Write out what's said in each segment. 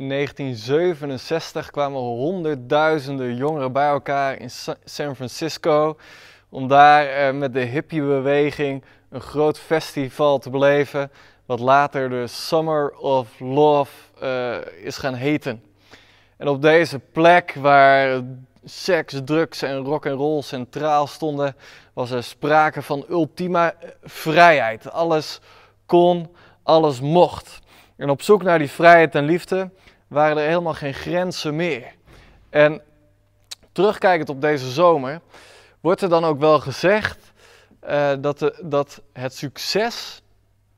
In 1967 kwamen honderdduizenden jongeren bij elkaar in San Francisco om daar eh, met de hippiebeweging een groot festival te beleven, wat later de Summer of Love uh, is gaan heten. En op deze plek waar seks, drugs en rock and roll centraal stonden, was er sprake van ultieme vrijheid. Alles kon, alles mocht. En op zoek naar die vrijheid en liefde waren er helemaal geen grenzen meer. En terugkijkend op deze zomer, wordt er dan ook wel gezegd uh, dat, de, dat het succes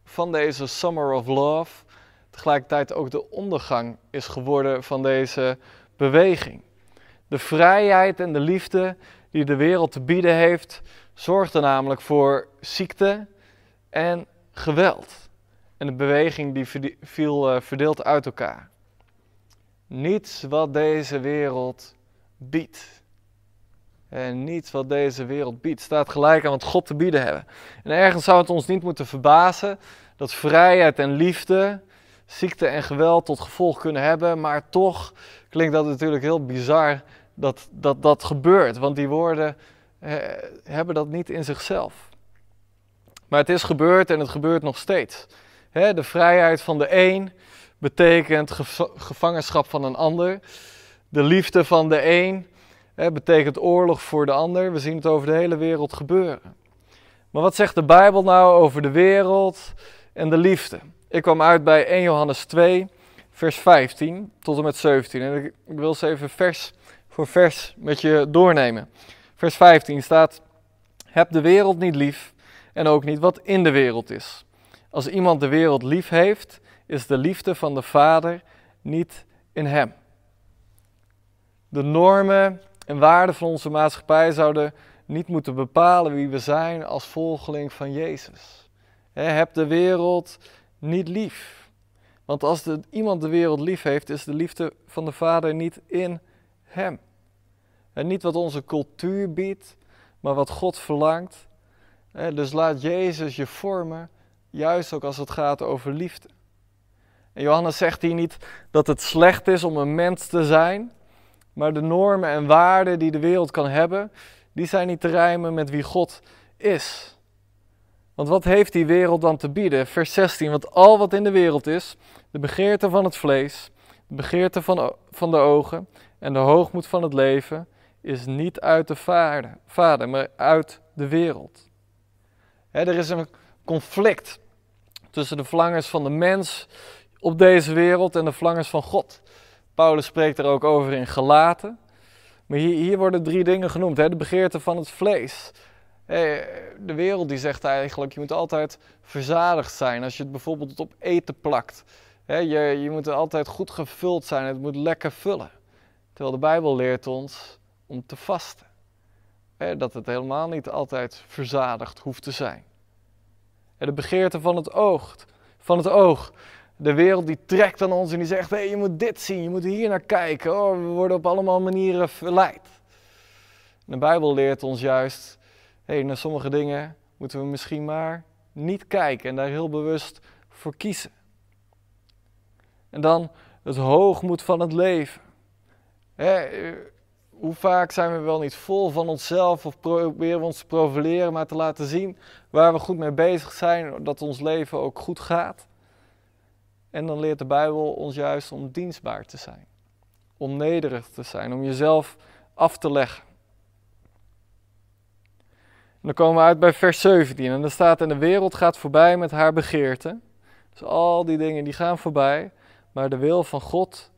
van deze Summer of Love tegelijkertijd ook de ondergang is geworden van deze beweging. De vrijheid en de liefde die de wereld te bieden heeft, zorgde namelijk voor ziekte en geweld. En de beweging die viel uh, verdeeld uit elkaar. Niets wat deze wereld biedt. En niets wat deze wereld biedt staat gelijk aan wat God te bieden hebben. En ergens zou het ons niet moeten verbazen dat vrijheid en liefde ziekte en geweld tot gevolg kunnen hebben, maar toch klinkt dat natuurlijk heel bizar dat dat, dat gebeurt, want die woorden eh, hebben dat niet in zichzelf. Maar het is gebeurd en het gebeurt nog steeds. De vrijheid van de een betekent gevangenschap van een ander. De liefde van de een hè, betekent oorlog voor de ander. We zien het over de hele wereld gebeuren. Maar wat zegt de Bijbel nou over de wereld en de liefde? Ik kwam uit bij 1 Johannes 2, vers 15 tot en met 17. En ik wil ze even vers voor vers met je doornemen. Vers 15 staat: Heb de wereld niet lief en ook niet wat in de wereld is. Als iemand de wereld lief heeft, is de liefde van de Vader niet in hem. De normen en waarden van onze maatschappij zouden niet moeten bepalen wie we zijn als volgeling van Jezus. heb de wereld niet lief. Want als iemand de wereld lief heeft, is de liefde van de Vader niet in hem. En niet wat onze cultuur biedt, maar wat God verlangt. Dus laat Jezus je vormen, juist ook als het gaat over liefde. En Johannes zegt hier niet dat het slecht is om een mens te zijn, maar de normen en waarden die de wereld kan hebben, die zijn niet te rijmen met wie God is. Want wat heeft die wereld dan te bieden? Vers 16, want al wat in de wereld is, de begeerte van het vlees, de begeerte van, van de ogen en de hoogmoed van het leven, is niet uit de vader, vader maar uit de wereld. er is een conflict tussen de verlangens van de mens op deze wereld en de verlangens van God. Paulus spreekt er ook over in Galaten. Maar hier, hier worden drie dingen genoemd. Hè? De begeerte van het vlees. De wereld die zegt eigenlijk, je moet altijd verzadigd zijn. Als je het bijvoorbeeld op eten plakt. Je, je moet altijd goed gevuld zijn, het moet lekker vullen. Terwijl de Bijbel leert ons om te vasten. Dat het helemaal niet altijd verzadigd hoeft te zijn. De begeerte van het oog. Van het oog. De wereld die trekt aan ons en die zegt: hey, je moet dit zien, je moet hier naar kijken. Oh, we worden op allemaal manieren verleid. De Bijbel leert ons juist: hey, naar sommige dingen moeten we misschien maar niet kijken en daar heel bewust voor kiezen. En dan het hoogmoed van het leven. hoe vaak zijn we wel niet vol van onszelf of proberen we ons te profileren, maar te laten zien waar we goed mee bezig zijn, dat ons leven ook goed gaat. En dan leert de Bijbel ons juist om dienstbaar te zijn, om nederig te zijn, om jezelf af te leggen. En dan komen we uit bij vers 17 en dan staat en de wereld gaat voorbij met haar begeerte. Dus al die dingen die gaan voorbij, maar de wil van God,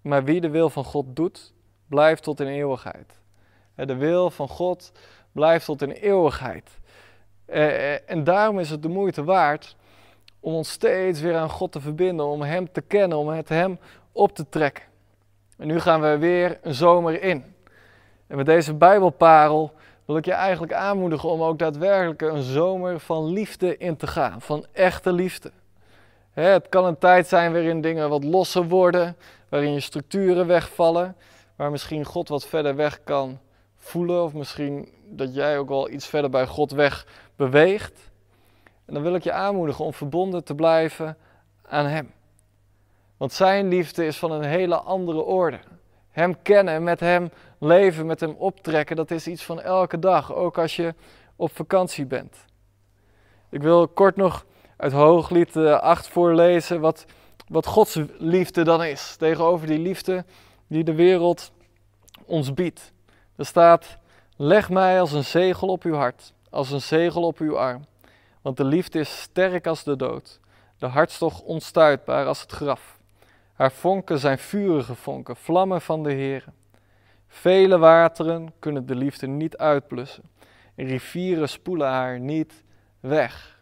maar wie de wil van God doet, blijft tot in eeuwigheid. De wil van God blijft tot in eeuwigheid. Eh, eh, en daarom is het de moeite waard om ons steeds weer aan God te verbinden, om Hem te kennen, om het Hem op te trekken. En nu gaan we weer een zomer in. En met deze Bijbelparel wil ik je eigenlijk aanmoedigen om ook daadwerkelijk een zomer van liefde in te gaan, van echte liefde. Het kan een tijd zijn waarin dingen wat losser worden, waarin je structuren wegvallen, waar misschien God wat verder weg kan voelen, of misschien dat jij ook wel iets verder bij God weg beweegt. En dan wil ik je aanmoedigen om verbonden te blijven aan Hem. Want zijn liefde is van een hele andere orde. Hem kennen, met hem leven, met hem optrekken, dat is iets van elke dag, ook als je op vakantie bent. Ik wil kort nog uit Hooglied 8 voorlezen wat, wat Gods liefde dan is, tegenover die liefde die de wereld ons biedt. Er staat, leg mij als een zegel op uw hart, als een zegel op uw arm. Want de liefde is sterk als de dood, de hartstocht onstuitbaar als het graf. Haar vonken zijn vurige vonken, vlammen van de Heer. Vele wateren kunnen de liefde niet uitblussen. Rivieren spoelen haar niet weg.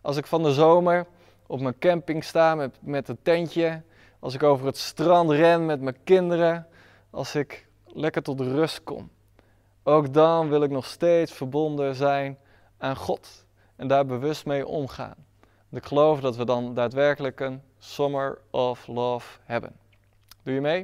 Als ik van de zomer op mijn camping sta met, met een tentje, als ik over het strand ren met mijn kinderen, als ik lekker tot rust kom. Ook dan wil ik nog steeds verbonden zijn aan God en daar bewust mee omgaan. ik geloof dat we dan daadwerkelijk een Summer of Love hebben. Doe je mee?